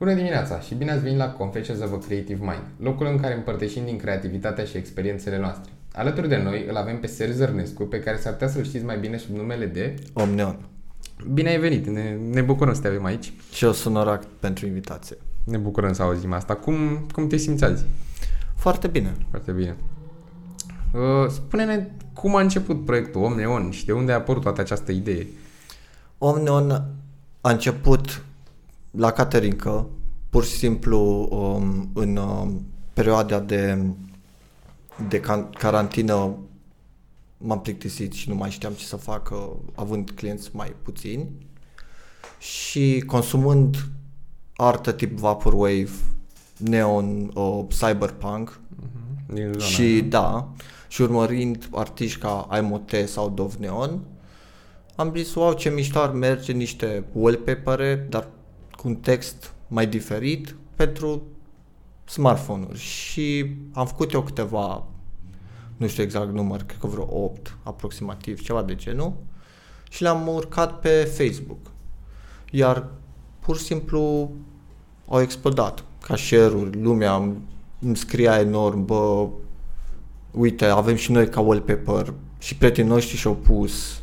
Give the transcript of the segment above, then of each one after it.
Bună dimineața și bine ați venit la Confessions of a Creative Mind, locul în care împărtășim din creativitatea și experiențele noastre. Alături de noi îl avem pe Sergiu Zărnescu, pe care s-ar putea să-l știți mai bine sub numele de... Omneon. Bine ai venit, ne, ne bucurăm să te avem aici. Și eu sunt orac pentru invitație. Ne bucurăm să auzim asta. Cum, cum te simți azi? Foarte bine. Foarte bine. Uh, spune-ne cum a început proiectul Omneon și de unde a apărut toată această idee. Omneon a început la Caterinca, pur și simplu um, în um, perioada de, de can- carantină m-am plictisit și nu mai știam ce să fac uh, având clienți mai puțini. Și consumând artă tip Vaporwave, neon, uh, cyberpunk. Din zona și da, și urmărind artiști ca Aimote sau Dov Neon, am zis, wow, ce mișto ar merge niște wallpaper dar cu un text mai diferit pentru smartphone-uri. Și am făcut eu câteva, nu știu exact număr, cred că vreo 8 aproximativ, ceva de genul, și le-am urcat pe Facebook. Iar pur și simplu au explodat ca share-uri, lumea îmi- îmi scria enorm, bă, uite, avem și noi ca wallpaper și prietenii noștri și-au pus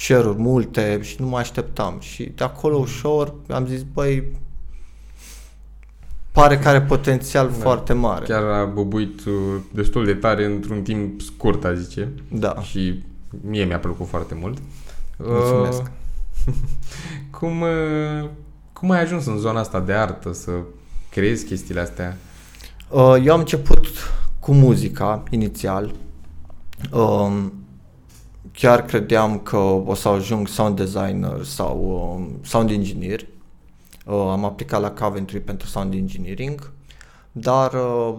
share-uri multe și nu mă așteptam. Și de acolo ușor am zis, băi, pare că are potențial da. foarte mare. Chiar a bubuit uh, destul de tare într-un timp scurt, a zice. Da. Și mie mi-a plăcut foarte mult. Mulțumesc. Uh, cum, uh, cum ai ajuns în zona asta de artă să creezi chestiile astea? Uh, Eu am început cu muzica inițial. Um, Chiar credeam că o să ajung sound designer sau um, sound engineer. Uh, Am aplicat la Coventry pentru sound engineering, dar uh,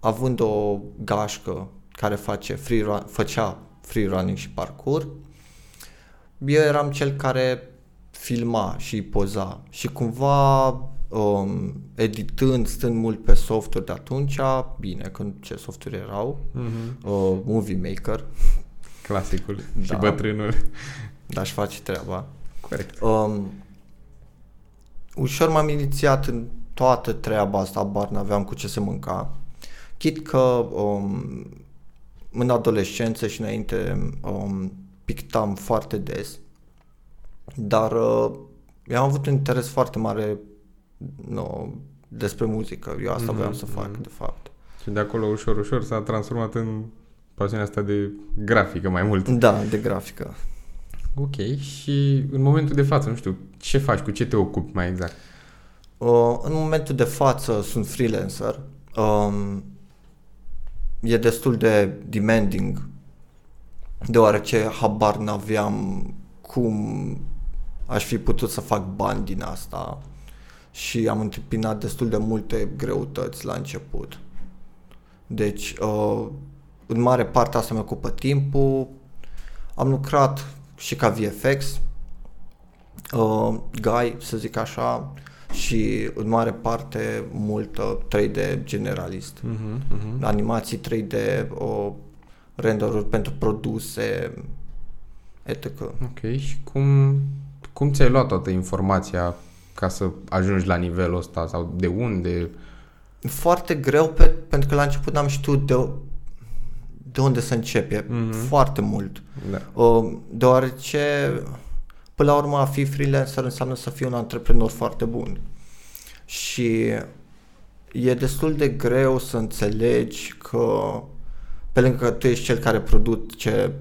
având o gașcă care face free run, făcea free running și parkour, eu eram cel care filma și poza și cumva um, editând, stând mult pe software de atunci, bine, când ce software erau, Mm-hmm. uh, Movie Maker, Clasicul și Da. bătrânul. dar aș face treaba. Corect. Um, ușor m-am inițiat în toată treaba asta, bar n-aveam cu ce să mânca. Chit că um, în adolescență și înainte um, pictam foarte des, dar uh, eu am avut un interes foarte mare no, despre muzică. Eu asta Mhm, voiam să fac, mhm. de fapt. Și de acolo, ușor, ușor, s-a transformat în pasiunea asta de grafică mai mult. Da, de grafică. Ok, și în momentul de față, nu știu, ce faci, cu ce te ocupi mai exact? Uh, în momentul de față sunt freelancer. Um, e destul de demanding deoarece habar n-aveam cum aș fi putut să fac bani din asta și am întâmpinat destul de multe greutăți la început. Deci, uh, în mare parte asta mi ocupă timpul. Am lucrat și ca VFX, uh, guy, să zic așa, și în mare parte mult uh, 3D generalist. Uh-huh, uh-huh. Animații 3D, uh, render-uri pentru produse, etc. Ok, și cum, cum ți-ai luat toată informația ca să ajungi la nivelul ăsta sau de unde? Foarte greu pe, pentru că la început n-am știut de, de unde să începe. Mhm. Foarte mult. Da. Uh, deoarece, până la urmă, a fi freelancer înseamnă să fii un antreprenor foarte bun. Și e destul de greu să înțelegi că, pe lângă că tu ești cel care produce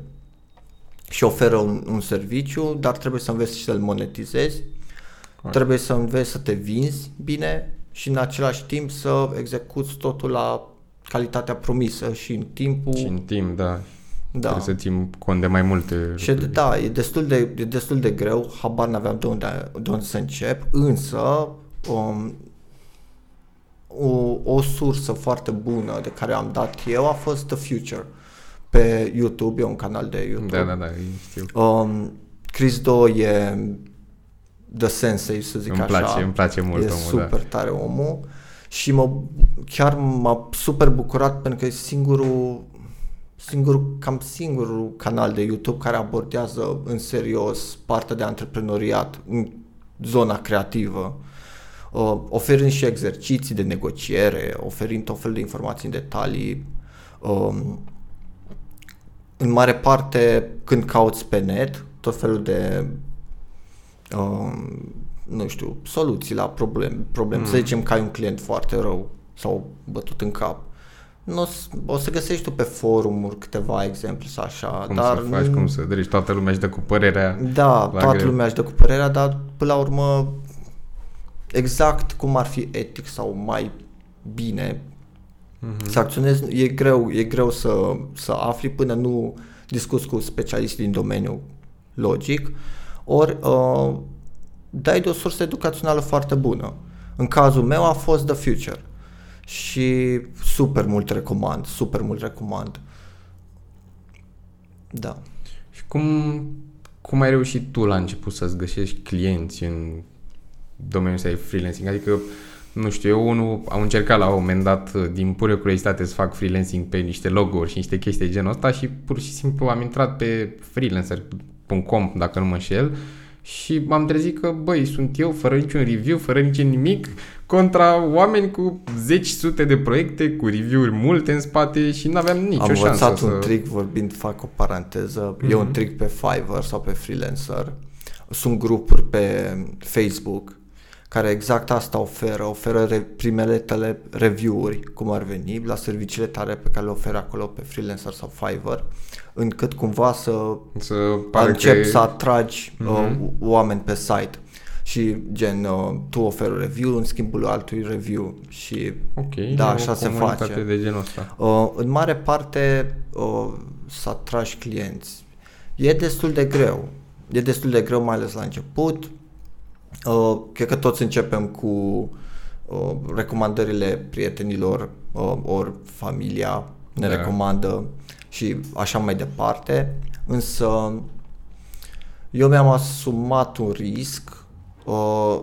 și oferă un, un serviciu, dar trebuie să înveți și să-l monetizezi, Corect. trebuie să înveți să te vinzi bine și în același timp să execuți totul la calitatea promisă și în timpul... Și în timp, da. da. Trebuie să țin cont de mai multe Și lucruri. da, e destul de, e destul de greu, habar n-aveam de unde, de unde să încep, însă um, o, o sursă foarte bună de care am dat eu a fost The Future pe YouTube, e un canal de YouTube. Da, da, da, știu. Um, Chris Do e The Sensei, să zic Îmi așa. place, îmi place mult e omul, super da. tare omul și mă, chiar m-a super bucurat pentru că e singurul singurul, cam singurul canal de YouTube care abordează în serios partea de antreprenoriat în zona creativă. uh, oferind și exerciții de negociere, oferind tot felul de informații în detalii. Um, în mare parte, când cauți pe net, tot felul de um, nu știu, soluții la probleme. Problem. Mm. Să zicem că ai un client foarte rău sau bătut în cap. Nu, o să găsești tu pe forumuri câteva exemple sau așa. Cum dar să faci, cum să deci toată lumea își dă cu părerea. Da, toată greu. lumea își dă cu părerea, dar până la urmă exact cum ar fi etic sau mai bine mm-hmm. să acționezi, e greu, e greu să, să afli până nu discuți cu specialiști din domeniu logic, ori uh, dai de o sursă educațională foarte bună. În cazul meu a fost The Future și super mult recomand, super mult recomand. Da. Și cum, cum ai reușit tu la început să-ți găsești clienți în domeniul ăsta de freelancing? Adică, nu știu, eu unul am încercat la un moment dat din pură curiozitate să fac freelancing pe niște logo-uri și niște chestii de genul ăsta și pur și simplu am intrat pe freelancer.com, dacă nu mă înșel, și m-am trezit că, băi, sunt eu fără niciun review, fără niciun nimic, contra oameni cu zeci sute de proiecte, cu review-uri multe în spate și nu aveam nicio Am șansă învățat să... un trick, vorbind, fac o paranteză, mm-hmm. e un trick pe Fiverr sau pe Freelancer. Sunt grupuri pe Facebook care exact asta oferă, oferă re- primele tale review-uri, cum ar veni, la serviciile tale pe care le oferă acolo pe Freelancer sau Fiverr încât cumva să, să încep că... să atragi mm-hmm. uh, oameni pe site și gen uh, tu oferi un review în schimbul altui review și okay, da, așa se face. de genul ăsta. Uh, în mare parte uh, să atragi clienți. E destul de greu. E destul de greu mai ales la început. Uh, cred că toți începem cu uh, recomandările prietenilor uh, ori familia ne da. recomandă și așa mai departe, însă eu mi-am asumat un risc uh,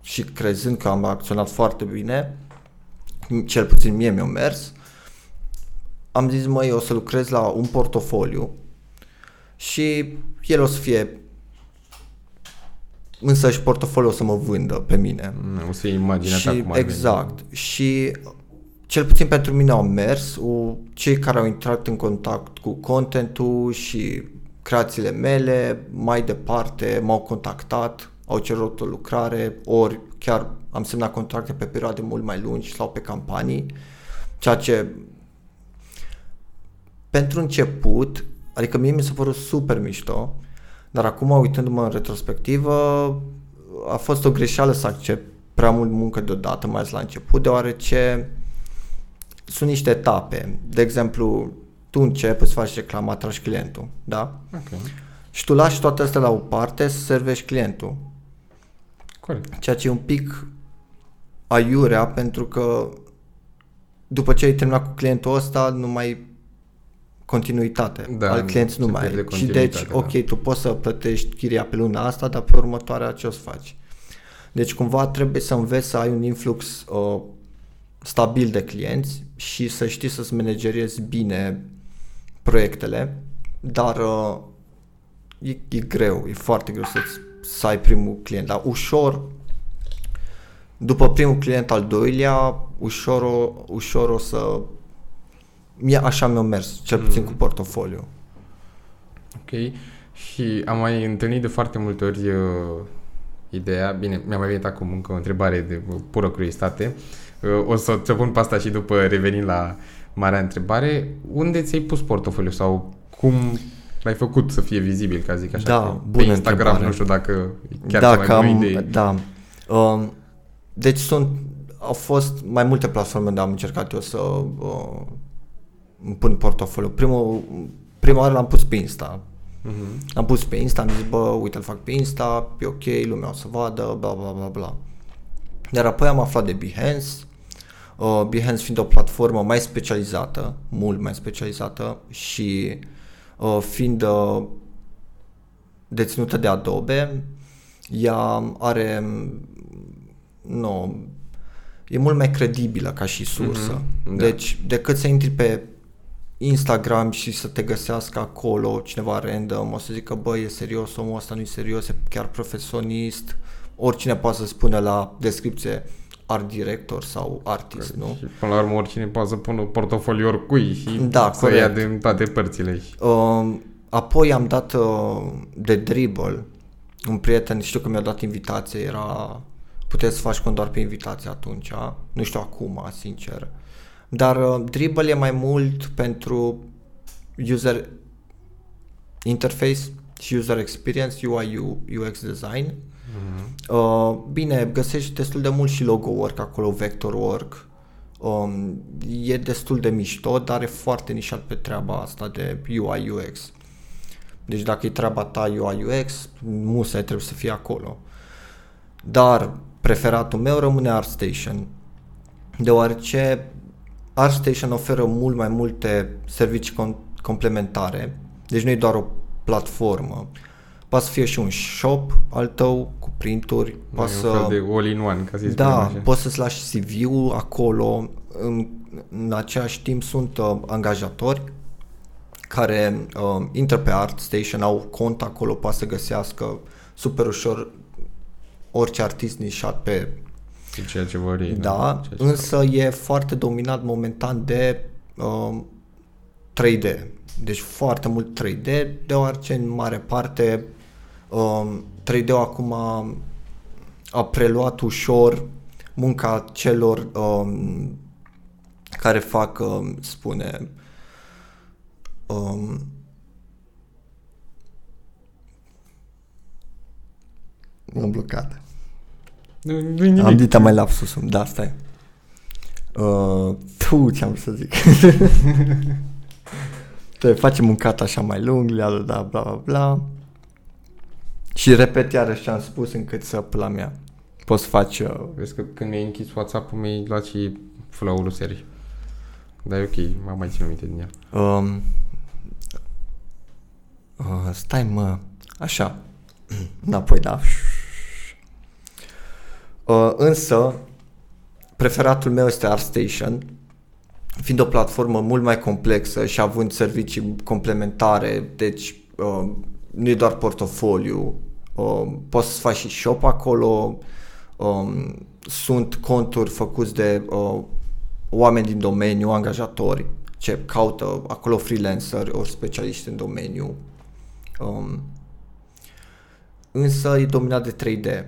și crezând că am acționat foarte bine, cel puțin mie mi-a mers, am zis, măi, o să lucrez la un portofoliu și el o să fie însă și portofoliul o să mă vândă pe mine. O să fie imaginea și, ta Exact. Veni. Și cel puțin pentru mine au mers, o, cei care au intrat în contact cu contentul și creațiile mele, mai departe m-au contactat, au cerut o lucrare, ori chiar am semnat contracte pe perioade mult mai lungi sau pe campanii, ceea ce pentru început, adică mie mi s-a părut super mișto, dar acum uitându-mă în retrospectivă, a fost o greșeală să accept prea mult muncă deodată, mai ales la început, deoarece sunt niște etape. De exemplu, tu începi, îți faci reclamă, atragi clientul, da? Okay. Și tu lași toate astea la o parte să servești clientul. Corect. Ceea ce e un pic aiurea pentru că după ce ai terminat cu clientul ăsta, nu mai continuitate. Da, Al clienți nu mai ai. Și deci, da. ok, tu poți să plătești chiria pe luna asta, dar pe următoarea ce o să faci? Deci cumva trebuie să înveți să ai un influx uh, stabil de clienți și să știi să-ți manageriezi bine proiectele, dar uh, e, e greu, e foarte greu să să ai primul client, dar ușor, după primul client al doilea, ușor o, ușor o să... Mie așa mi-a mers, cel puțin mm. cu portofoliu. Ok. Și am mai întâlnit de foarte multe ori uh, ideea, bine, mi-a mai venit acum încă o întrebare de pură curiozitate, uh, Uh, o să ți-o pun pe asta și după revenind la marea întrebare. Unde ți-ai pus portofoliu sau cum l-ai făcut să fie vizibil, ca zic așa? Da, pe Instagram, întrebare. nu știu dacă chiar dacă mai am, idei. Da. Um, deci sunt, au fost mai multe platforme unde am încercat eu să uh, îmi pun portofoliu. Primul, prima oară l-am pus pe Insta. Uh-huh. Am pus pe Insta, am zis, bă, uite, îl fac pe Insta, e ok, lumea o să vadă, bla bla bla bla. Dar apoi am aflat de Behance, uh, Behance fiind o platformă mai specializată, mult mai specializată și uh, fiind uh, deținută de Adobe, ea are nu, e mult mai credibilă ca și sursă. Mm-hmm, da. Deci, decât să intri pe Instagram și să te găsească acolo cineva random, o să zică, băi, e serios, omul ăsta nu e serios, e chiar profesionist, oricine poate să spună la descripție art director sau artist, nu? Și până la urmă oricine poate să pună portofoliu oricui și Da, să corect. ia din toate părțile. Și... Uh, apoi am dat uh, de dribble. Un prieten, știu că mi-a dat invitație, era... Puteți să faci cont doar pe invitație atunci, nu știu acum, sincer. Dar uh, dribble e mai mult pentru user interface și user experience, UI, UX design. Uh, bine, găsești destul de mult și logo work acolo, vector work. Um, e destul de mișto, dar e foarte nișat pe treaba asta de UI UX. Deci dacă e treaba ta UI UX, musai trebuie să fie acolo. Dar preferatul meu rămâne ArtStation, deoarece ArtStation oferă mult mai multe servicii com- complementare, deci nu e doar o platformă. Poate să fie și un shop al tău cu printuri, poate E un să... fel de all-in-one, ca să-i spunem Da, așa. poți să-ți lași CV-ul acolo. În, în același timp sunt uh, angajatori care uh, intră pe ArtStation, au cont acolo, poate să găsească super ușor orice artist nișat pe Cu ceea ce vor ei. da, ceea ce însă e foarte dominat momentan de uh, 3D. Deci foarte mult 3D, deoarece în mare parte uh, 3D-ul acum a, a preluat ușor munca celor um, care fac, um, spune, um, m-am blocat. Nu, nu nimic. Am dita mai lapsus, da, stai. Uh, tu, ce am să zic. Te facem un cat așa mai lung, bla bla bla bla bla. Și repet iarăși ce am spus încât să pula mea. Poți să faci... Uh, Vezi că când mi-ai închis WhatsApp-ul, mi-ai luat și flow-ul serii. Dar e ok, m-am mai ținut minte din el. um, uh, stai mă, așa. Înapoi, da. Uh, însă, preferatul meu este ArtStation, fiind o platformă mult mai complexă și având servicii complementare, deci uh, nu e doar portofoliu, uh, poți să faci și shop acolo, um, sunt conturi făcuți de uh, oameni din domeniu, angajatori, ce caută acolo freelanceri ori specialiști în domeniu. Um, însă e dominat de 3D.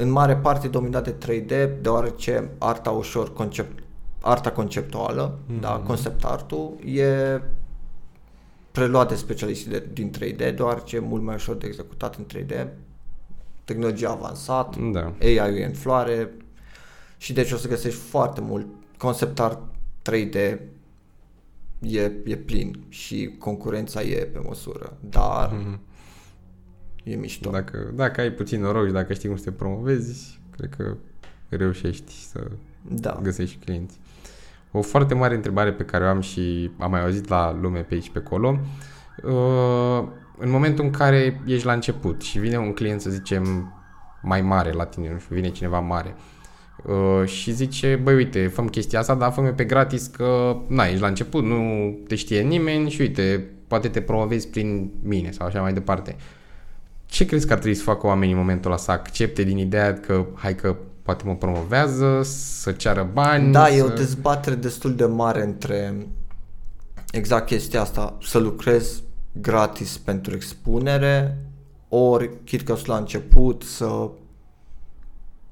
În mare parte e dominat de 3D, deoarece arta ușor concept, arta conceptuală, mm-hmm. da, concept artul, e preluat de specialiștii de, din 3D, deoarece e mult mai ușor de executat în 3D, tehnologia avansată, Da. AI-ul e în floare și deci o să găsești foarte mult concept art 3D e, e plin și concurența e pe măsură, dar Mhm. E mișto. Dacă, dacă ai puțin noroc și dacă știi cum să te promovezi, cred că reușești să Da. găsești clienți. O foarte mare întrebare pe care o am și am mai auzit la lume pe aici pe acolo. Uh, în momentul în care ești la început și vine un client, să zicem, mai mare la tine, nu știu, vine cineva mare uh, și zice, băi, uite, făm chestia asta, dar fă pe gratis că, na, ești la început, nu te știe nimeni și uite, poate te promovezi prin mine sau așa mai departe. Ce crezi că ar trebui să facă oamenii în momentul ăla? Să accepte din ideea că, hai că poate mă promovează, să ceară bani? Da, să... e o dezbatere destul de mare între exact chestia asta, să lucrezi gratis pentru expunere, ori chit că sunt la început să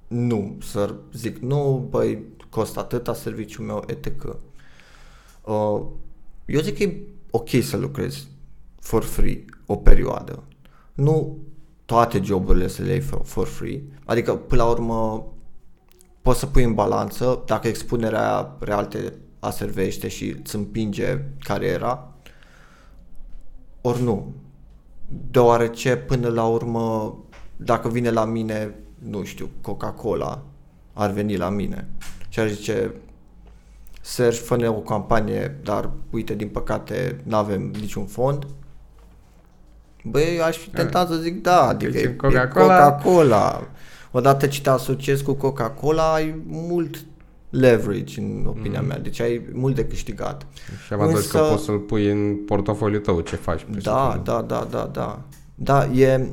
nu, să zic nu, băi, costă atâta serviciul meu, etc. Uh, eu zic că e ok să lucrezi for free o perioadă. Nu toate joburile să le iei for, for free, adică până la urmă poți să pui în balanță dacă expunerea aia real te aservește și îți împinge cariera, ori nu. Deoarece până la urmă, dacă vine la mine, nu știu, Coca-Cola, ar veni la mine și ar zice Sergi, fă o campanie, dar uite, din păcate, nu avem niciun fond. Băi, eu aș fi tentat să zic da, adică Deci, e, Coca-Cola- e Coca-Cola. Odată ce te asociezi cu Coca-Cola, ai mult leverage în opinia Mm. mea, deci ai mult de câștigat. Și avantaj Însă- că poți să-l pui în portofoliul tău, ce faci. pur și Da, simplu. da, da, da, da. Da, e,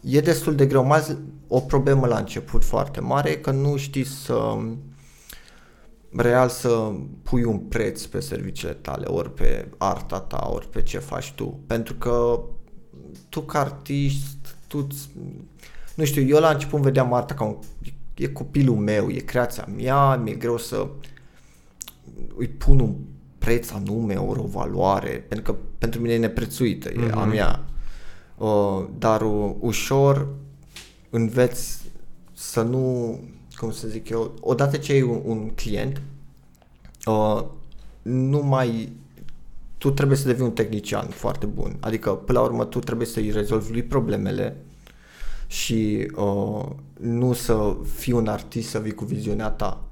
e destul de greu, mai ales o problemă la început foarte mare, că nu știi să real să pui un preț pe serviciile tale, ori pe arta ta, ori pe ce faci tu. Pentru că tu ca artist, tu nu știu, eu la început vedeam arta ca un, e copilul meu, e creația mea, mi-e greu să îi pun un preț anume, o valoare, pentru că pentru mine e neprețuită, e mm-hmm. a mhm. mea. Uh, dar uh, ușor înveți să nu, cum să zic eu, odată ce ai un, un client, uh, nu mai tu trebuie să devii un tehnician foarte bun. Adică, până la urmă, tu trebuie să-i rezolvi lui problemele și uh, nu să fii un artist, să vii cu viziunea ta.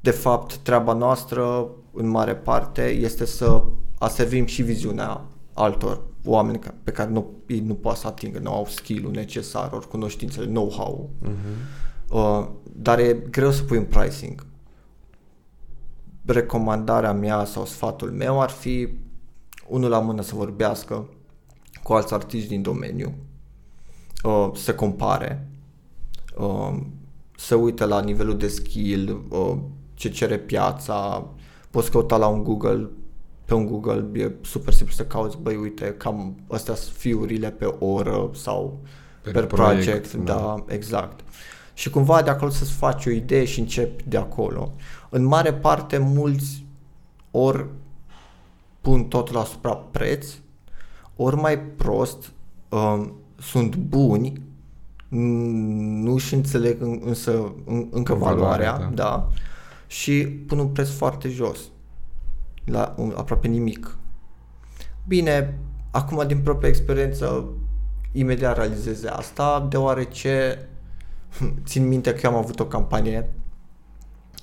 De fapt, treaba noastră, în mare parte, este să aservim și viziunea altor oameni pe care nu, ei nu poate să atingă, nu au skill-ul necesar, ori cunoștințele, know-how. Uh-huh. Uh, dar e greu să pui un pricing. Recomandarea mea sau sfatul meu ar fi unul la mână să vorbească cu alți artiști din domeniu, uh, să compare, uh, să uite la nivelul de skill, uh, ce cere piața, poți căuta la un Google pe un Google e super simplu să cauți, băi, uite, cam astea sunt fiurile pe oră sau per, per project, project da. da, exact. Și cumva de acolo să-ți faci o idee și începi de acolo. În mare parte, mulți ori pun totul asupra preț, ori mai prost, um, sunt buni, nu și înțeleg însă încă valoarea, valoarea da. da, și pun un preț foarte jos la un, aproape nimic. Bine, acum din propria experiență imediat realizeze asta, deoarece țin minte că eu am avut o campanie,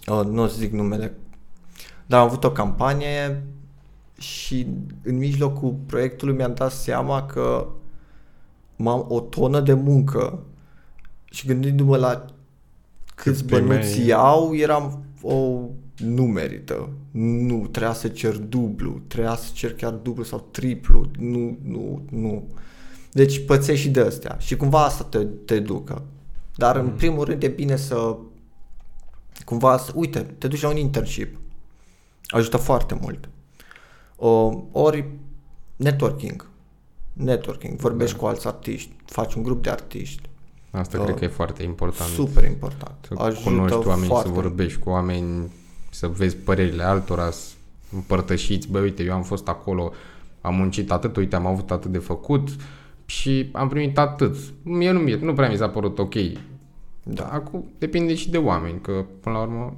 uh, nu o să zic numele, dar am avut o campanie și în mijlocul proiectului mi-am dat seama că m-am o tonă de muncă și gândindu-mă la câți bănuți iau, eram o nu merită, nu, trebuia să cer dublu, trebuia să cer chiar dublu sau triplu, nu, nu, nu. Deci pățești și de astea și cumva asta te, te ducă. Dar mm. în primul rând e bine să cumva, să, uite, te duci la un internship, ajută foarte mult. O, ori networking, networking, vorbești da. cu alți artiști, faci un grup de artiști. Asta uh, cred că e foarte important. Super important. Să ajută cunoști oameni, foarte. să vorbești cu oameni să vezi părerile altora, să împărtășiți, bă, uite, eu am fost acolo, am muncit atât, uite, am avut atât de făcut și am primit atât. Mie nu, mie, nu prea mi s-a părut ok. Da. Acum depinde și de oameni, că până la urmă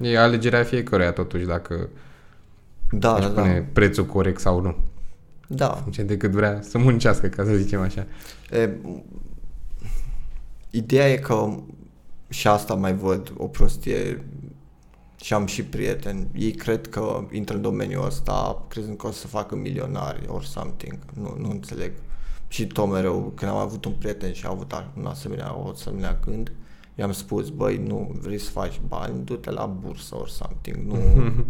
e alegerea fiecăruia totuși dacă da, își da, pune da. prețul corect sau nu. Da. Ce decât vrea să muncească, ca să zicem așa. E, ideea e că și asta mai văd o prostie și am și prieteni. Ei cred că intră în domeniul ăsta crezând că o să facă milionari or something. Nu, nu înțeleg. Și tot mereu, când am avut un prieten și a avut un asemenea, o asemenea gând, i-am spus, băi, nu vrei să faci bani, du-te la bursă or something. Nu,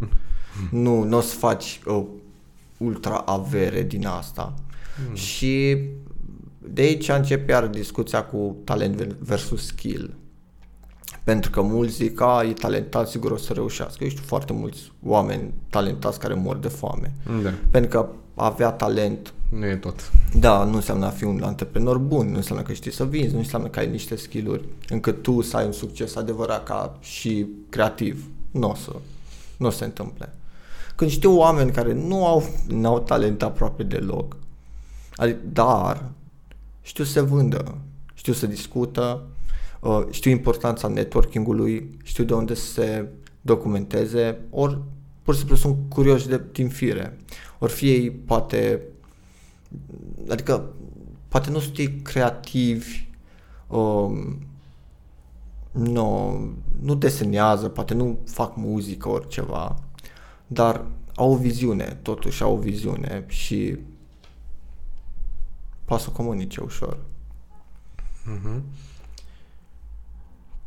nu, nu o să faci uh, ultra avere din asta. Mm. Și de aici începe iar discuția cu talent versus skill pentru că mulți zic, a, e talentat, sigur o să reușească. Eu știu foarte mulți oameni talentați care mor de foame. Da. Pentru că avea talent nu e tot. Da, nu înseamnă a fi un antreprenor bun, nu înseamnă că știi să vinzi, nu înseamnă că ai niște skill-uri încât tu să ai un succes adevărat ca și creativ. Nu o să, nu o să se întâmple. Când știu oameni care nu au, nu au talent aproape deloc, adică, dar știu să vândă, știu să discută, Uh, știu importanța networking-ului, știu de unde să se documenteze, ori pur și simplu sunt curioși de, din fire. Ori fie ei poate, adică poate nu sunt creativi, um, nu, nu desenează, poate nu fac muzică ori ceva, dar au o viziune, totuși au o viziune și poate să comunice ușor. Mm-hmm.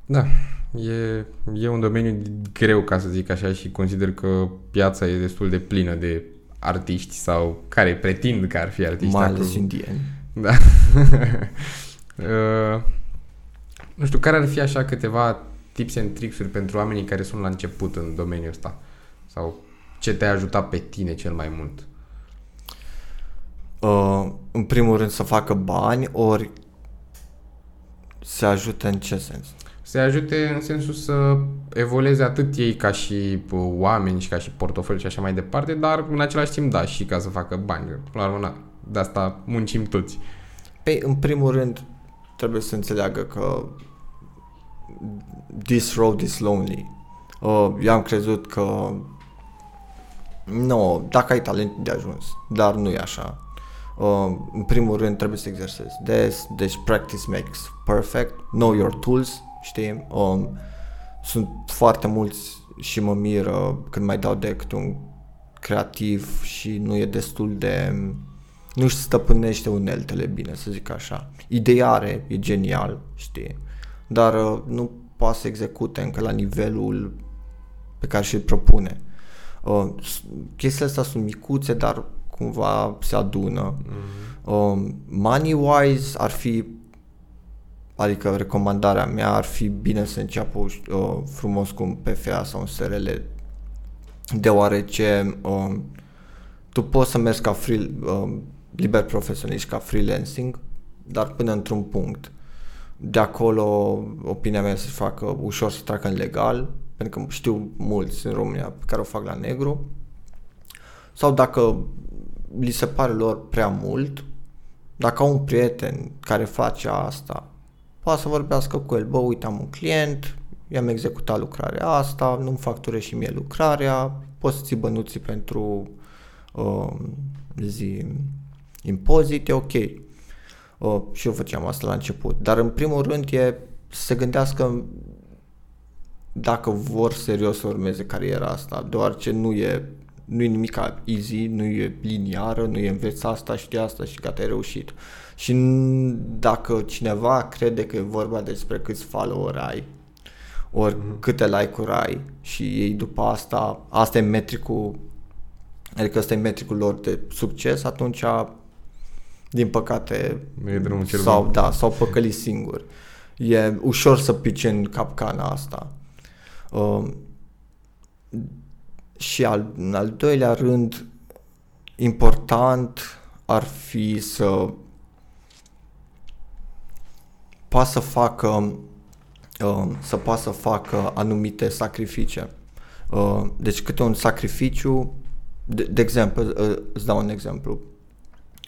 Da, e, e un domeniu greu, ca să zic așa, și consider că piața e destul de plină de artiști sau care pretind că ar fi artiști. Mai ales indieni. Da. Uh, nu știu, care ar fi așa câteva tips and tricks pentru oamenii care sunt la început în domeniul ăsta? Sau ce te-a ajutat pe tine cel mai mult? Uh, în primul rând să facă bani, ori se ajută în ce sens? Se ajute în sensul să evolueze atât ei ca și uh, oameni și ca și portofoliu și așa mai departe, dar în același timp da, și ca să facă bani. La urmă, na, de asta muncim toți. Păi, în primul rând, trebuie să înțeleagă că this road is lonely. Uh, eu am crezut că nu, no, dacă ai talent de ajuns, dar nu e așa. Uh, în primul rând trebuie să exersezi des, deci practice makes perfect, know your tools, știi? Um, sunt foarte mulți și mă miră când mai dau de câte un creativ și nu e destul de nu-și stăpânește uneltele bine, să zic așa. Ideea are, e genial, știi, dar uh, nu poate să execute încă la nivelul pe care și-l propune. Uh, chestiile astea sunt micuțe, dar cumva se adună. Mm-hmm. Uh, money-wise ar fi adică recomandarea mea ar fi bine să înceapă uh, frumos cu un PFA sau un SRL deoarece uh, tu poți să mergi ca free, uh, liber profesionist, ca freelancing, dar până într-un punct. De acolo, opinia mea să facă ușor să treacă în legal, pentru că știu mulți în România pe care o fac la negru, sau dacă li se pare lor prea mult, dacă au un prieten care face asta, poate să vorbească cu el, bă, uite, am un client, i-am executat lucrarea asta, nu-mi facturez și mie lucrarea, poți să ții bănuții pentru uh, zi impozit, e ok. Uh, și eu făceam asta la început. Dar în primul rând e să se gândească dacă vor serios să urmeze cariera asta, deoarece nu e, nu e nimic easy, nu e liniară, nu e înveți asta, știi asta și gata, ai reușit. Și dacă cineva crede că e vorba despre câți follower ai, ori mm-hmm. câte like-uri ai și ei după asta, asta e metricul, adică ăsta e metricul lor de succes, atunci din păcate, e drumul cel sau, bun. da, sau păcăli singur. E ușor să pice în capcana asta. Uh, și al, în al doilea rând, important ar fi să poată să facă uh, să poată să facă anumite sacrificii. Uh, deci câte un sacrificiu, de, de exemplu, uh, îți dau un exemplu.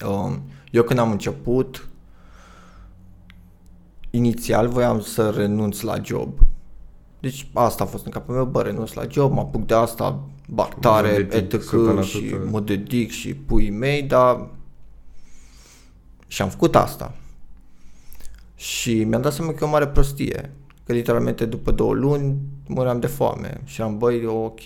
Uh, eu când am început, inițial voiam să renunț la job. Deci asta a fost în capul meu, bă, renunț la job, mă apuc de asta, bag tare, etc. și mă dedic și pui mei, dar și am făcut asta. Și mi-am dat seama că e o mare prostie. Că literalmente după două luni muream de foame și am băi, ok,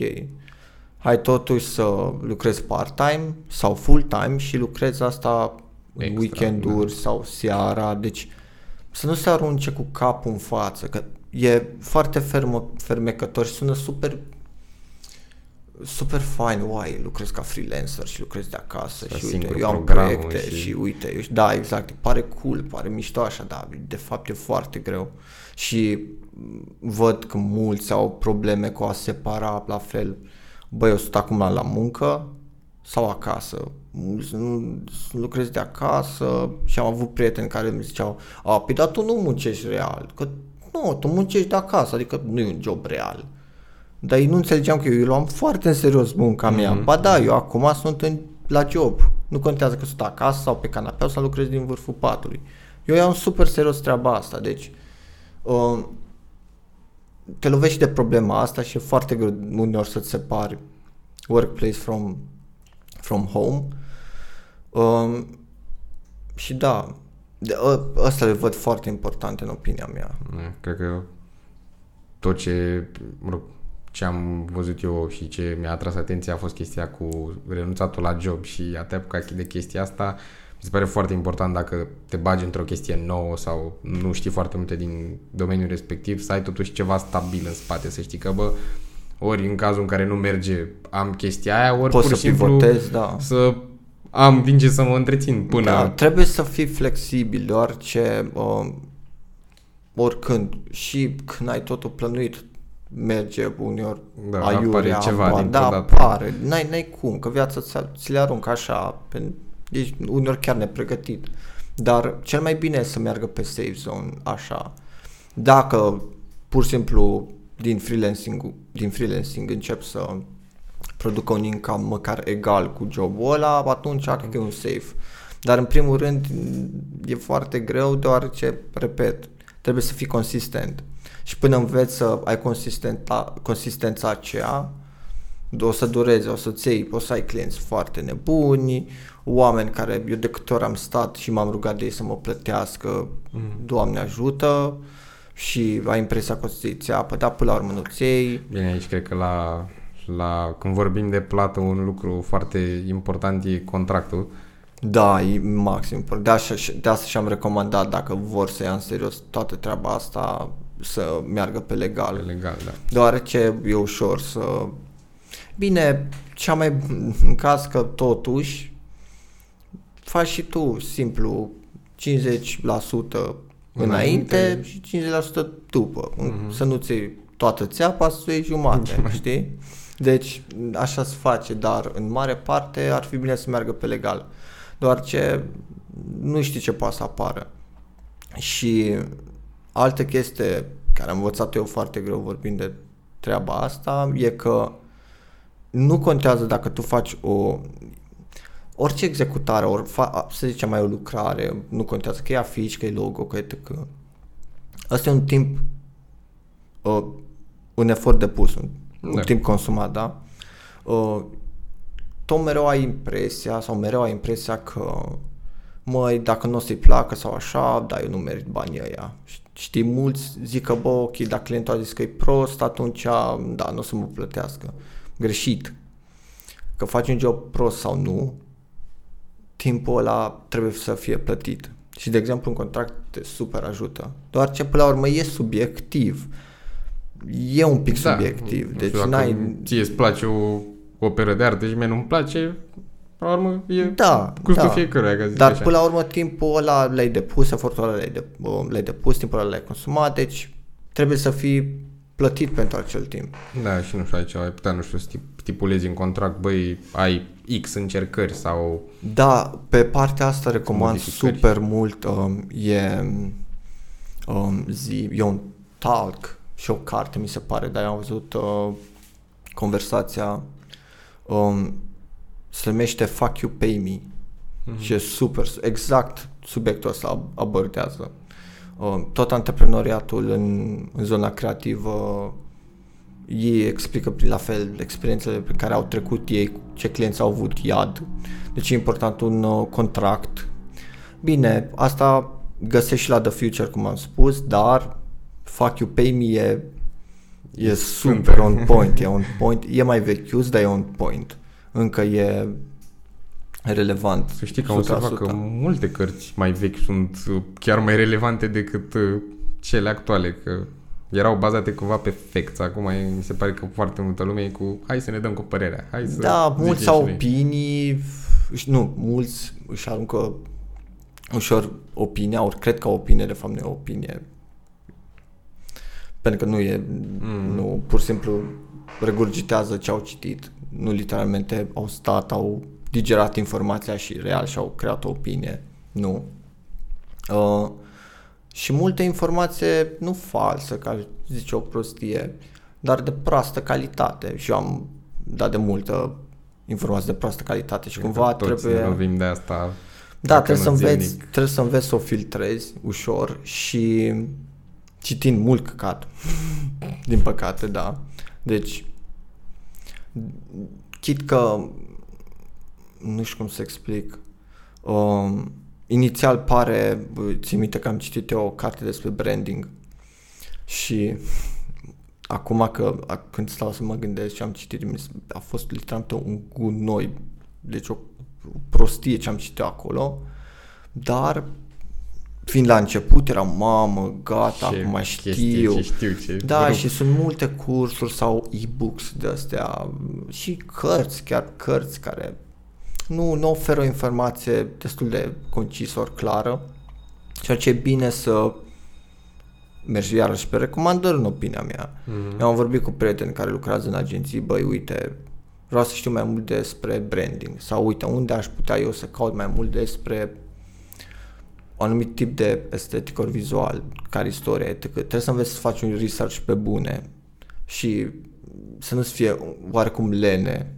hai totuși să lucrez part-time sau full-time și lucrez asta Extra, weekenduri da. sau seara, deci să nu se arunce cu capul în față, că e foarte fermă, fermecător și sună super super fine, uai, lucrez ca freelancer și lucrez de acasă și uite, eu am proiecte și... și uite, eu, da, exact, pare cool, pare mișto așa, dar de fapt e foarte greu. Și văd că mulți au probleme cu a separa la fel, băi, eu sunt acum la muncă sau acasă, lucrez de acasă și am avut prieteni care mi ziceau, a, păi dar tu nu muncești real, că nu, tu muncești de acasă, adică nu e un job real. Dar ei nu înțelegeam că eu, eu luam foarte în serios munca mea. Mm-hmm. Ba da, eu acum sunt în, la job. Nu contează că sunt acasă sau pe canapea sau lucrez din vârful patului. Eu iau super serios treaba asta, deci uh, te lovești de problema asta și e foarte greu uneori să-ți separi workplace from, from home. Uh, și da, ă, ăsta le văd foarte importante în opinia mea. Cred că tot ce, mă rog, ce am văzut eu și ce mi-a atras atenția a fost chestia cu renunțatul la job și a te apucat de chestia asta. Mi se pare foarte important dacă te bagi într-o chestie nouă sau nu știi foarte multe din domeniul respectiv, să ai totuși ceva stabil în spate, să știi că, bă, ori în cazul în care nu merge am chestia aia, ori Poți pur și simplu pivotezi, da. să am din ce să mă întrețin până... Da, trebuie să fii flexibil, deoarece uh, oricând și când ai totul plănuit, merge uneori Da, aiurea, apare ceva ba- dintr-o da, dată. apare, n-ai, n-ai cum, că viața ți, ți le aruncă așa, pe, ești uneori chiar nepregătit. Dar cel mai bine e să meargă pe safe zone, așa. Dacă pur și simplu din freelancing, din freelancing încep să producă un income măcar egal cu jobul ăla, atunci cred că e un safe. Dar în primul rând e foarte greu deoarece, repet, trebuie să fii consistent. Și până înveți să ai consistenta, consistența aceea, o să dureze, o să-ți iei, o să ai clienți foarte nebuni, oameni care eu de câte ori am stat și m-am rugat de ei să mă plătească, mm. Doamne ajută, și ai impresia că o să-ți iei apă, dar până la urmă nu-ți iei. Bine, aici cred că la, la, când vorbim de plată, un lucru foarte important e contractul. Da, e maxim. De, așa, de asta și-am recomandat, dacă vor să ia în serios toată treaba asta, să meargă pe legal. E legal, da. Deoarece e ușor să... Bine, cea mai în caz că totuși faci și tu simplu 50% înainte și 50% după. Mhm. Să nu ți iei toată țeapa, să iei jumate, știi? Deci așa se face, dar în mare parte ar fi bine să meargă pe legal. Doar ce nu știi ce poate să apară. Și altă chestie care am învățat eu foarte greu vorbind de treaba asta e că nu contează dacă tu faci o orice executare, ori fa, să zicem mai o lucrare, nu contează că e afiș, că e logo, că e tăcă. Asta e un timp uh, un efort depus, un, da. un timp consumat, da? Uh, tot mereu ai impresia sau mereu ai impresia că măi, dacă nu o să-i placă sau așa, da, eu nu merit banii ăia. Știi, mulți zic că, bă, ok, dacă clientul a zis că e prost, atunci, da, nu o să mă plătească. Greșit. Că faci un job prost sau nu, timpul ăla trebuie să fie plătit. Și, de exemplu, un contract te super ajută. Doar ce, până la urmă, e subiectiv. E un pic Da, subiectiv. nu Deci știu, dacă n-ai... ție îți place o operă de artă și mie nu-mi place, la urmă e Da, gustul da. fiecăruia, ca zic Dar așa. până la urmă timpul ăla l-ai depus, efortul ăla l-ai, de, l-ai depus, timpul ăla l-ai consumat, deci trebuie să fii plătit pentru acel timp. Da, și nu știu, aici ai putea, nu știu, să stip- stipulezi în contract, băi, ai X încercări sau... Da, pe partea asta recomand Modificări. super mult, um, e, um, zi, e un talk și o carte, mi se pare, dar am văzut uh, conversația, um, se numește Fuck You Pay Me Mhm. și e super, exact subiectul ăsta abordează. Uh, tot antreprenoriatul în, în zona creativă ei explică prin la fel experiențele pe care au trecut ei, ce clienți au avut iad. Deci e important un uh, contract. Bine, asta găsești și la The Future, cum am spus, dar Fuck You Pay Me e, e super on point, e on point, e mai vechius, dar e on point. Încă e relevant. Să știi că am observat 100%. că multe cărți mai vechi sunt uh, chiar mai relevante decât uh, cele actuale, că erau bazate cumva pe facts. Acum e- mi se pare că foarte multă lume e cu hai să ne dăm cu părerea, hai să Da, mulți zicem au și noi." opinii, își- nu, mulți își aruncă ușor opinia, ori cred că o opinie, de fapt nu e o opinie. Pentru că nu e, Mm. nu, pur și simplu regurgitează ce au citit. Nu literalmente au stat, au digerat informația și real și au creat o opinie. Nu. Uh, și multe informație, nu falsă, ca aș zice o prostie, dar de proastă calitate. Și eu am dat de multă informație de proastă calitate și Cred cumva că toți trebuie... ne lovim de asta. Da, dacă trebuie să, nu înveți, zilnic. trebuie să înveți să o filtrezi ușor și citind mult căcat. Din păcate, da. Deci, chit că, nu știu cum să explic, um, inițial pare, bă, țin minte că am citit eu o carte despre branding și acum că a- când stau să mă gândesc ce am citit, mi se- a fost literalmente un gunoi, deci o prostie ce am citit eu acolo, dar fiind la început eram mamă, gata, Ce acum chestii, știu. ce știu, ce Da, rup. și sunt multe cursuri sau e-books de astea și cărți, chiar cărți care nu, nu oferă o informație destul de concisă ori clară, ceea ce e bine să mergi iarăși pe recomandări în opinia mea. Mhm. Eu am vorbit cu prieteni care lucrează în agenții, băi, uite, vreau să știu mai mult despre branding sau uite, unde aș putea eu să caut mai mult despre un anumit tip de estetic ori vizual, care istoria, etc. Trebuie să înveți să faci un research pe bune și să nu-ți fie oarecum lene.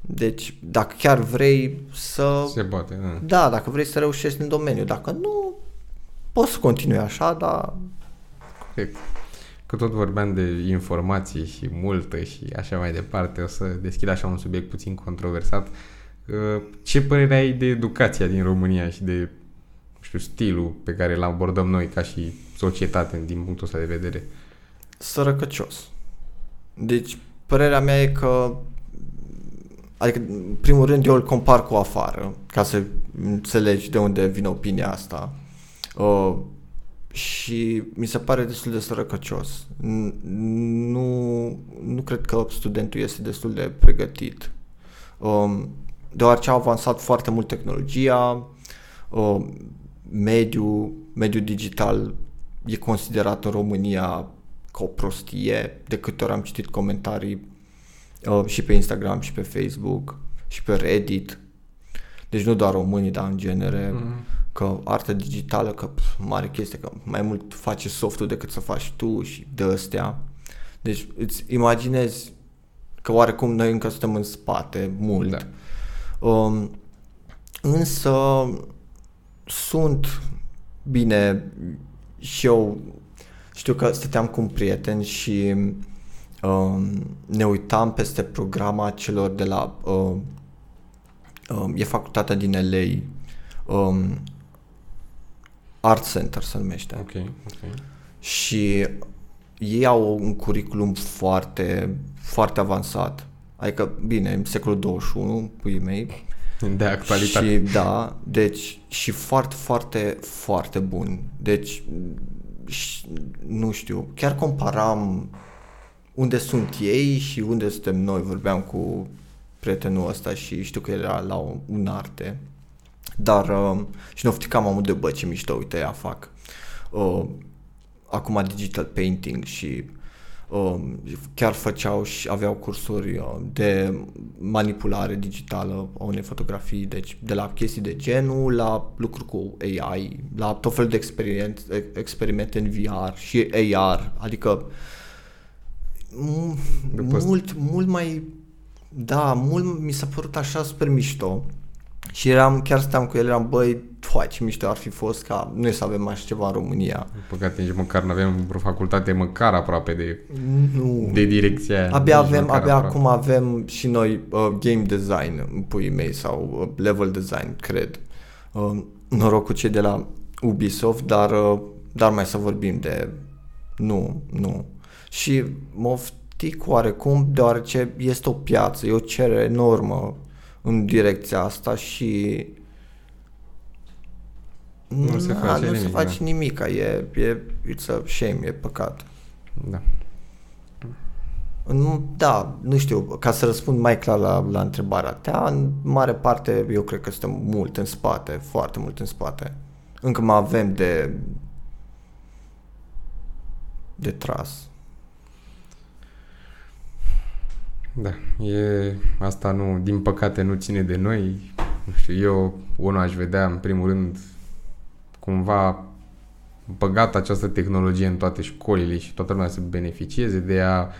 Deci, dacă chiar vrei să... Se poate, da. Da, dacă vrei să reușești în domeniu. Dacă nu, poți să continui așa, dar Corect. Că tot vorbeam de informații și multă și așa mai departe, o să deschid așa un subiect puțin controversat. Uh, Ce părere ai de educația din România și de, nu știu, stilul pe care îl abordăm noi ca și societate din punctul ăsta de vedere? sărăcăcios. Deci, părerea mea e că adică, în primul rând, eu îl compar cu afară, ca să înțelegi de unde vine opinia asta. Uh, și mi se pare destul de sărăcăcios. N- Nu, nu cred că studentul este destul de pregătit. Um, deoarece a avansat foarte mult tehnologia, uh, mediul, mediul digital e considerat în România ca o prostie. De câte ori am citit comentarii uh, și pe Instagram și pe Facebook și pe Reddit. Deci nu doar românii, dar în genere. Mhm. Că artă digitală, că pf, mare chestie, că mai mult face softul decât să faci tu și de astea. Deci îți imaginezi că oarecum noi încă suntem în spate mult. Da. Um, însă sunt bine și eu știu că stăteam cu un prieten și um, ne uitam peste programa celor de la um, um, e facultatea din LA um, Art Center se numește Ok, ok. și ei au un curriculum foarte, foarte avansat. Adică, bine, în secolul 21, puii mei. De actualitate. Și, da, deci, și foarte, foarte, foarte bun. Deci, și, nu știu, chiar comparam unde sunt ei și unde suntem noi. Vorbeam cu prietenul ăsta și știu că era la un, un arte. Dar, uh, și ne ofticam amul de bă, ce mișto, uite, ea fac. Uh, acum digital painting și uh, chiar făceau și aveau cursuri uh, de manipulare digitală a unei fotografii, deci de la chestii de genul la lucruri cu AI, la tot felul de experiment, experimente în VR și AR, adică mu- După asta- mult, mult mai, da, mult mi s-a părut așa super mișto și eram, chiar stăteam cu el, eram, băi, foai, ce mișto ar fi fost ca noi să avem așa ceva în România. Păcate, nici măcar nu avem vreo facultate măcar aproape de, Nu. de direcția aia. Abia Nici avem, măcar abia aproape. acum avem și noi uh, game design în puii mei sau uh, level design, cred. Uh, noroc cu cei de la Ubisoft, dar, uh, dar mai să vorbim de... Nu, nu. Și mă oftic oarecum, deoarece este o piață, e o cerere enormă în direcția asta și Nu se Na, face nu se nimic, face da. nimic, e, e, it's a shame, e păcat. Da. În- Da, nu știu, ca să răspund mai clar la, la întrebarea ta, în mare parte eu cred că suntem mult în spate, foarte mult în spate. Încă mai avem de de tras. Da, e, asta nu, din păcate nu ține de noi. Nu știu, eu unul aș vedea în primul rând cumva băgat această tehnologie în toate școlile și toată lumea să beneficieze de ea,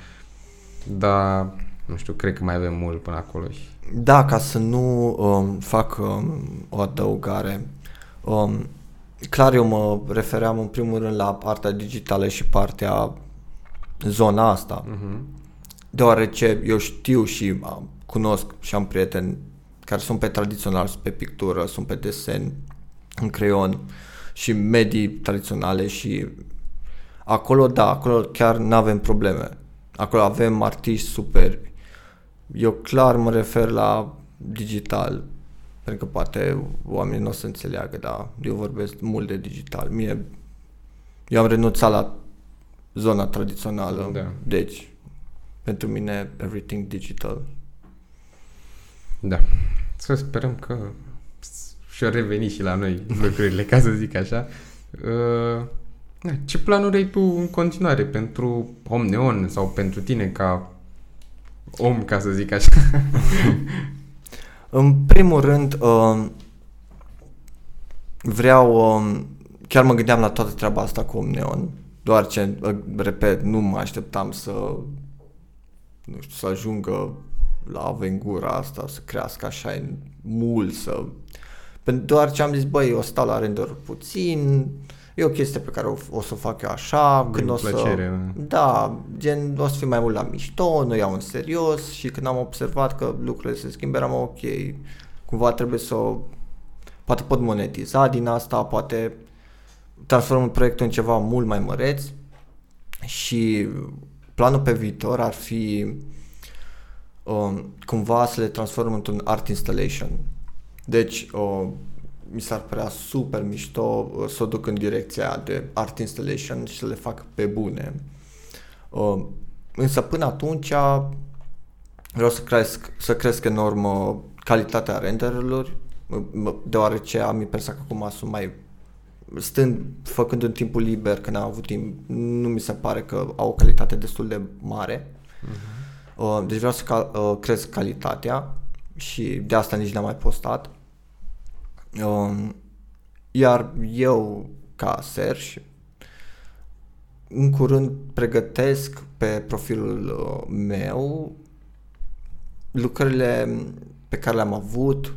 dar nu știu, cred că mai avem mult până acolo și Da, ca să nu um, fac um, o adăugare, um, clar eu mă refeream în primul rând la partea digitală și partea zona asta. uh-huh. Deoarece eu știu și am, cunosc și am prieteni care sunt pe tradițional, sunt pe pictură, sunt pe desen, în creion și medii tradiționale și acolo, da, acolo chiar nu avem probleme. Acolo avem artiști superbi. Eu clar mă refer la digital, pentru că poate oamenii nu o să înțeleagă, dar eu vorbesc mult de digital. Mie, eu am renunțat la zona tradițională, Da. deci pentru mine everything digital. Da. Să sperăm că și-o reveni și la noi lucrurile, ca să zic așa. Uh, ce planuri ai tu în continuare pentru Omneon sau pentru tine ca om, ca să zic așa? în primul rând, uh, vreau, uh, chiar mă gândeam la toată treaba asta cu Omneon, doar ce, uh, repet, nu mă așteptam să, nu știu, să ajungă la avengura asta, să crească așa mult, să... Doar ce am zis, băi, o stau la render puțin, e o chestie pe care o, o să o fac eu așa, Din când o plăcere, să... Da, gen, o să fiu mai mult la mișto, nu iau în serios și când am observat că lucrurile se schimbă, eram ok, cumva trebuie să poate pot monetiza din asta, poate transformăm proiectul în ceva mult mai măreț și planul pe viitor ar fi um, cumva să le transform într-un art installation. Deci, uh, mi s-ar părea super mișto uh, să o duc în direcția de art installation și să le fac pe bune. Uh, însă până atunci vreau să cresc, să cresc enorm uh, calitatea renderurilor, deoarece am impresia că acum sunt mai stând, făcând în timpul liber, când am avut timp, nu mi se pare că au o calitate destul de mare. Uh-huh. Deci vreau să cal- uh, cresc calitatea și de asta nici n-am mai postat. Um, iar eu, ca Serge, în curând pregătesc pe profilul uh, meu lucrările pe care le-am avut,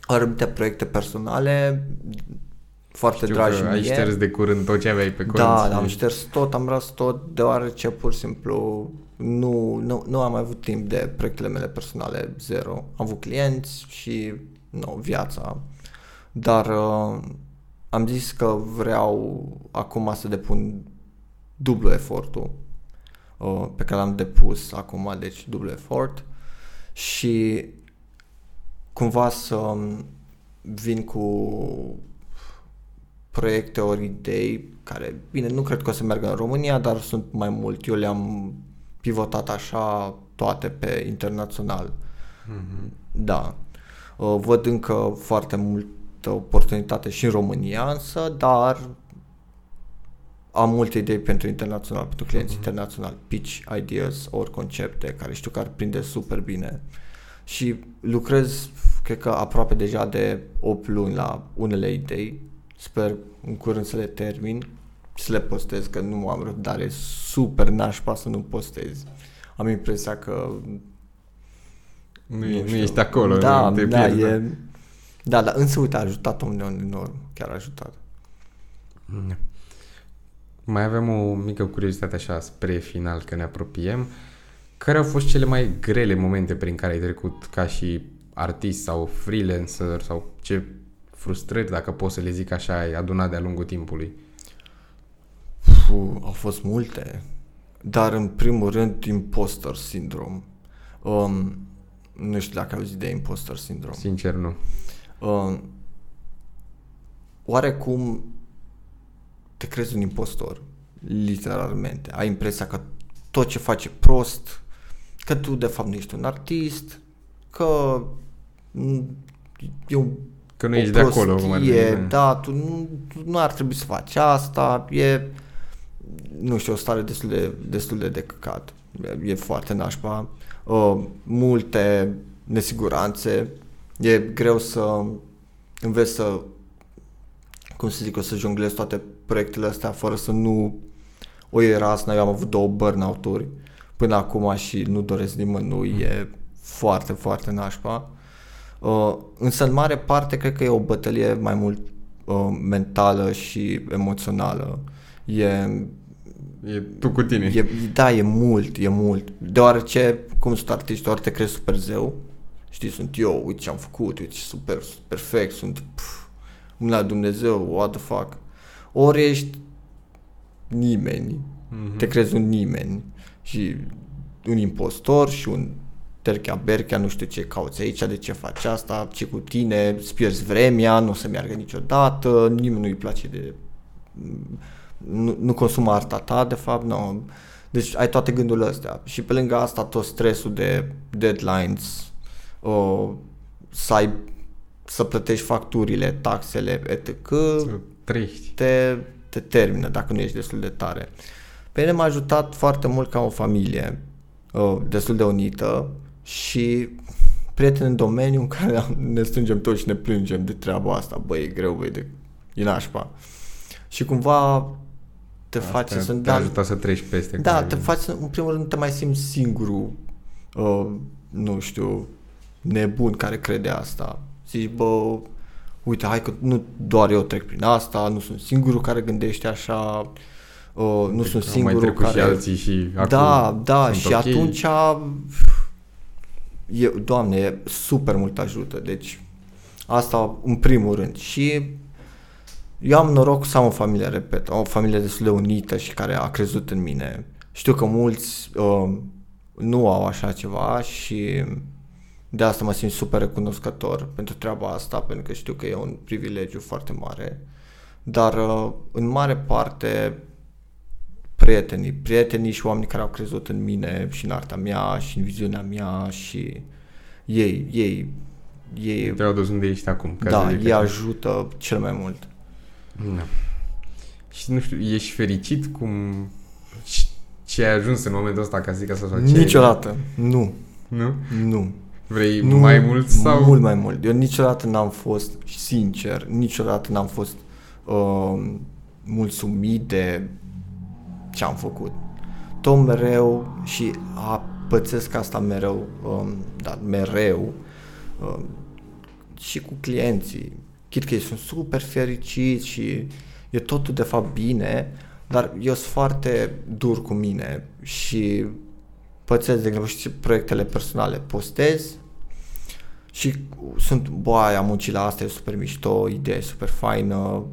anumite proiecte personale foarte Știu dragi că ai mie. șters de curând tot ce aveai pe cont. Da, și... am șters tot, am ras tot, deoarece pur și simplu nu, nu, nu am avut timp de proiectele mele personale, zero. Am avut clienți și nu, viața. Dar uh, am zis că vreau acum să depun dublu efortul uh, pe care l-am depus acum, deci dublu efort și cumva să vin cu proiecte ori idei care, bine, nu cred că o să meargă în România, dar sunt mai mult. Eu le-am pivotat așa toate pe internațional. Mm-hmm. Da. Uh, văd încă foarte multă oportunitate și în România, însă, dar am multe idei pentru internațional, pentru clienți mm-hmm. internaționali, pitch ideas ori concepte care știu că ar prinde super bine. Și lucrez, cred că aproape deja de 8 luni la unele idei. Sper în curând să le termin și să le postez, că nu am răbdare super nașpa să nu postez. Am impresia că... Nu, nu, nu ești acolo, da, nu te da, pierzi, e, da, dar însă uite, a ajutat omul enorm, chiar a ajutat. Mm. Mai avem o mică curiozitate așa spre final, că ne apropiem. Care au fost cele mai grele momente prin care ai trecut ca și artist sau freelancer sau ce frustrări, dacă pot să le zic așa, ai adunat de-a lungul timpului? Puh, au fost multe, dar în primul rând imposter syndrome. Um, nu știu dacă ai auzit de imposter syndrome. Sincer, nu. Um, oarecum te crezi un impostor, literalmente. Ai impresia că tot ce faci e prost, că tu de fapt nu ești un artist, că e un Că nu ești de acolo. Cum ar e, da, tu nu, tu nu ar trebui să faci asta, e, nu știu, o stare destul de, destul de decăcat. E, e foarte nașpa. Uh, multe nesiguranțe. E greu să înveți să, cum să zic, o să jonglezi toate proiectele astea fără să nu o erasna. Eu am avut două burnout-uri până acum și nu doresc nimănui. Mm. E foarte, foarte nașpa. Uh, însă în mare parte cred că e o bătălie mai mult uh, mentală și emoțională. E, e tu cu tine. E, da, e mult, e mult. Deoarece, cum sunt artiști, ori te crezi super zeu, știi, sunt eu, uite ce am făcut, uite ce super, perfect, sunt pf, la Dumnezeu, what the fuck. Ori ești nimeni, mm-hmm. te crezi un nimeni și un impostor și un terchea, berchea, nu știu ce cauți aici, de ce faci asta, ce cu tine, îți pierzi vremea, nu o să meargă niciodată, nimeni nu-i place de... Nu, nu consumă arta ta, de fapt, nu. Deci ai toate gândurile astea. Și pe lângă asta tot stresul de deadlines, o, să ai să plătești facturile, taxele, etc. Să trăiești. te, te termină dacă nu ești destul de tare. Pe mine m-a ajutat foarte mult ca o familie uh, destul de unită și prieteni în domeniu în care ne strângem toți și ne plângem de treaba asta. Băi, e greu, băi, de... e nașpa. Și cumva te Asta face să... te ajută să treci peste. Da, care- te faci, să- în primul rând, nu te mai simți singurul, uh, nu știu, nebun care crede asta. Zici, bă, uite, hai că nu doar eu trec prin asta, nu sunt singurul care gândește așa, uh, nu sunt Au singurul mai trecut care... și alții și acum da, da, sunt și ok. atunci, e, doamne, e super mult ajută, deci asta în primul rând. Și eu am noroc să am o familie, repet, am o familie destul de unită și care a crezut în mine. Știu că mulți uh, nu au așa ceva și de asta mă simt super recunoscător pentru treaba asta, pentru că știu că e un privilegiu foarte mare. Dar uh, în mare parte prietenii, prietenii și oamenii care au crezut în mine și în arta mea și în viziunea mea și ei, ei, ei, Te adus unde ești acum. ca da, să zic ei așa. ajută cel mai mult. Da. Și nu știu, ești fericit cum... Ce ai ajuns în momentul ăsta, ca să zic asta? Sau ce ai- Niciodată, nu, Nu? nu. Vrei nu mai mult sau... Mult mai mult. Eu niciodată n-am fost, sincer, niciodată n-am fost uh, mulțumit de ce am făcut. Tot mereu și a, pățesc asta mereu, um, dar mereu, um, și cu clienții. Chit că ei sunt super fericiți și e totul de fapt bine, dar eu sunt foarte dur cu mine și pățesc, de exemplu, și proiectele personale. Postez și sunt, boai, am muncit la asta, e super mișto, idee e super faină,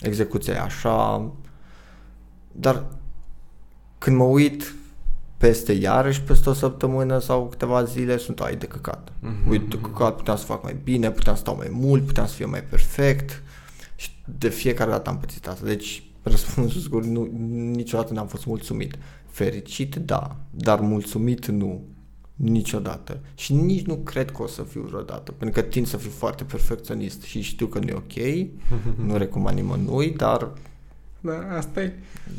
execuția e așa, dar când mă uit peste iarăși peste o săptămână sau câteva zile sunt ai de căcat. Mhm. Uite, de căcat, puteam să fac mai bine, puteam să stau mai mult, puteam să fie mai perfect și de fiecare dată am pățit asta. Deci, răspunsul scurt, nu, niciodată n-am fost mulțumit. Fericit, da, dar mulțumit, nu. Niciodată. Și nici nu cred că o să fiu vreodată, pentru că tind să fiu foarte perfecționist și știu că nu e ok, nu recomand nimănui, dar Da, asta e.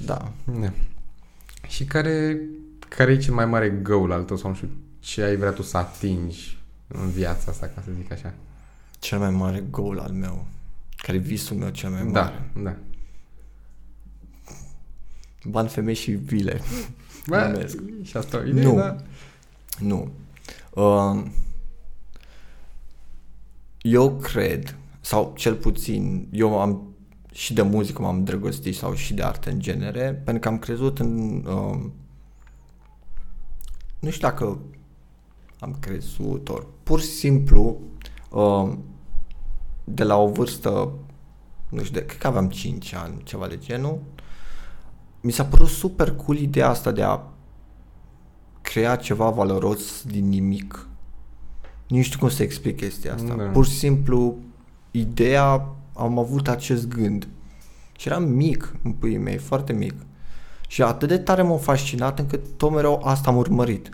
da. Da. Și care, care e cel mai mare goal al tău sau nu știu, ce ai vrea tu să atingi în viața asta, ca să zic așa? Cel mai mare goal al meu, care e visul meu cel mai mare. Da, da. Bani, femei și vile. Bă, Numesc. și asta o idee, Nu. da? Nu. Uh, eu cred, sau cel puțin, eu am și de muzică m-am îndrăgostit sau și de artă în genere, pentru că am crezut în... Uh, nu știu dacă am crezut, ori pur și simplu uh, de la o vârstă, nu știu, de, cred că aveam 5 ani, ceva de genul, mi s-a părut super cool ideea asta de a crea ceva valoros din nimic. Nu știu cum să explic chestia asta. Da. Pur și simplu, ideea, am avut acest gând. Și eram mic în puii mei, foarte mic. Și atât de tare m-a fascinat încât tot mereu asta am urmărit.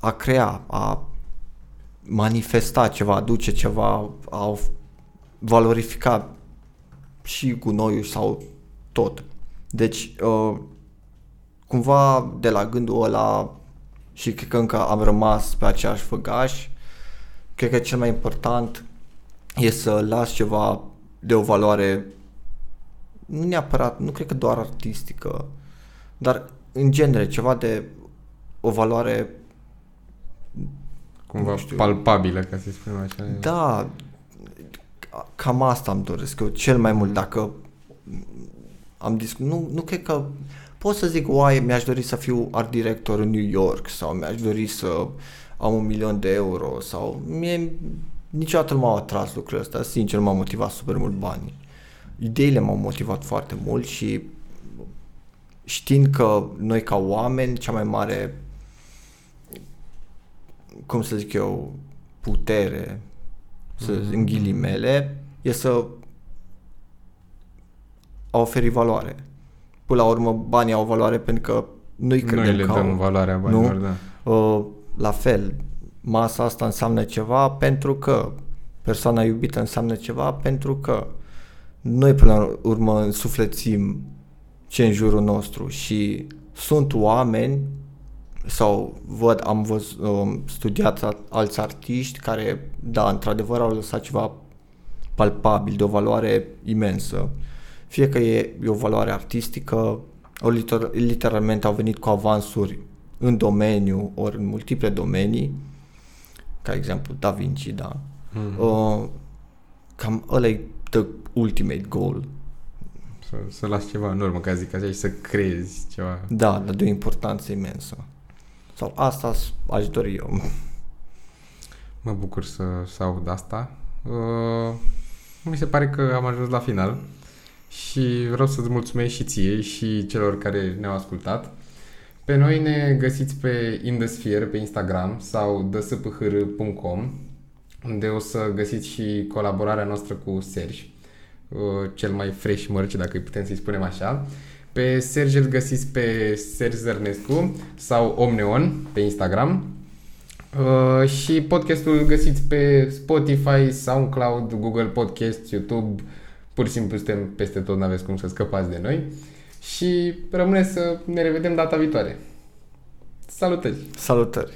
A crea, a manifesta ceva, a aduce ceva, a valorifica și gunoiul sau tot. Deci, uh, cumva de la gândul ăla și cred că încă am rămas pe aceeași făgaș, cred că cel mai important e să las ceva de o valoare nu neapărat, nu cred că doar artistică, dar în genere ceva de o valoare Cumva Nu știu. palpabilă, ca să spunem așa. Da, cam asta îmi doresc eu cel mai mult dacă am discut, nu, nu cred că pot să zic, oai, mi-aș dori să fiu art director în New York sau mi-aș dori să am un milion de euro sau mie niciodată nu m-au atras lucrurile astea, sincer m-au motivat super mult banii. Ideile m-au motivat foarte mult și știind că noi ca oameni cea mai mare cum să zic eu, putere, să Mhm. în ghilimele, e să a oferi valoare. Până la urmă, banii au valoare pentru că noi credem Noi le că dăm au. valoarea banilor, Nu? da. Uh, la fel, masa asta înseamnă ceva pentru că persoana iubită înseamnă ceva pentru că noi până la urmă însuflețim ce în jurul nostru și sunt oameni sau văd, am văzut, um, studiat alți artiști care, da, într-adevăr au lăsat ceva palpabil, de o valoare imensă. Fie că e, e o valoare artistică, ori liter, literalmente au venit cu avansuri în domeniu, ori în multiple domenii, ca exemplu Da Vinci, da. Mm-hmm. Uh, cam ăla e the ultimate goal. Să, să lași ceva în urmă, ca zic așa, și să crezi ceva. Da, dar de o importanță imensă. Sau asta aș dori eu. Mă bucur să, să aud asta. Uh, mi se pare că am ajuns la final și vreau să-ți mulțumesc și ție și celor care ne-au ascultat. Pe noi ne găsiți pe Indesphere pe Instagram sau dsphr.com unde o să găsiți și colaborarea noastră cu Serge, uh, cel mai fresh mărci, dacă îi putem să-i spunem așa. Pe Serge îl găsiți pe Serge Zărnescu sau Omneon pe Instagram. Uh, și podcastul îl găsiți pe Spotify, SoundCloud, Google Podcast, YouTube. Pur și simplu suntem peste tot, n-aveți cum să scăpați de noi. Și rămâne să ne revedem data viitoare. Salutări! Salutări!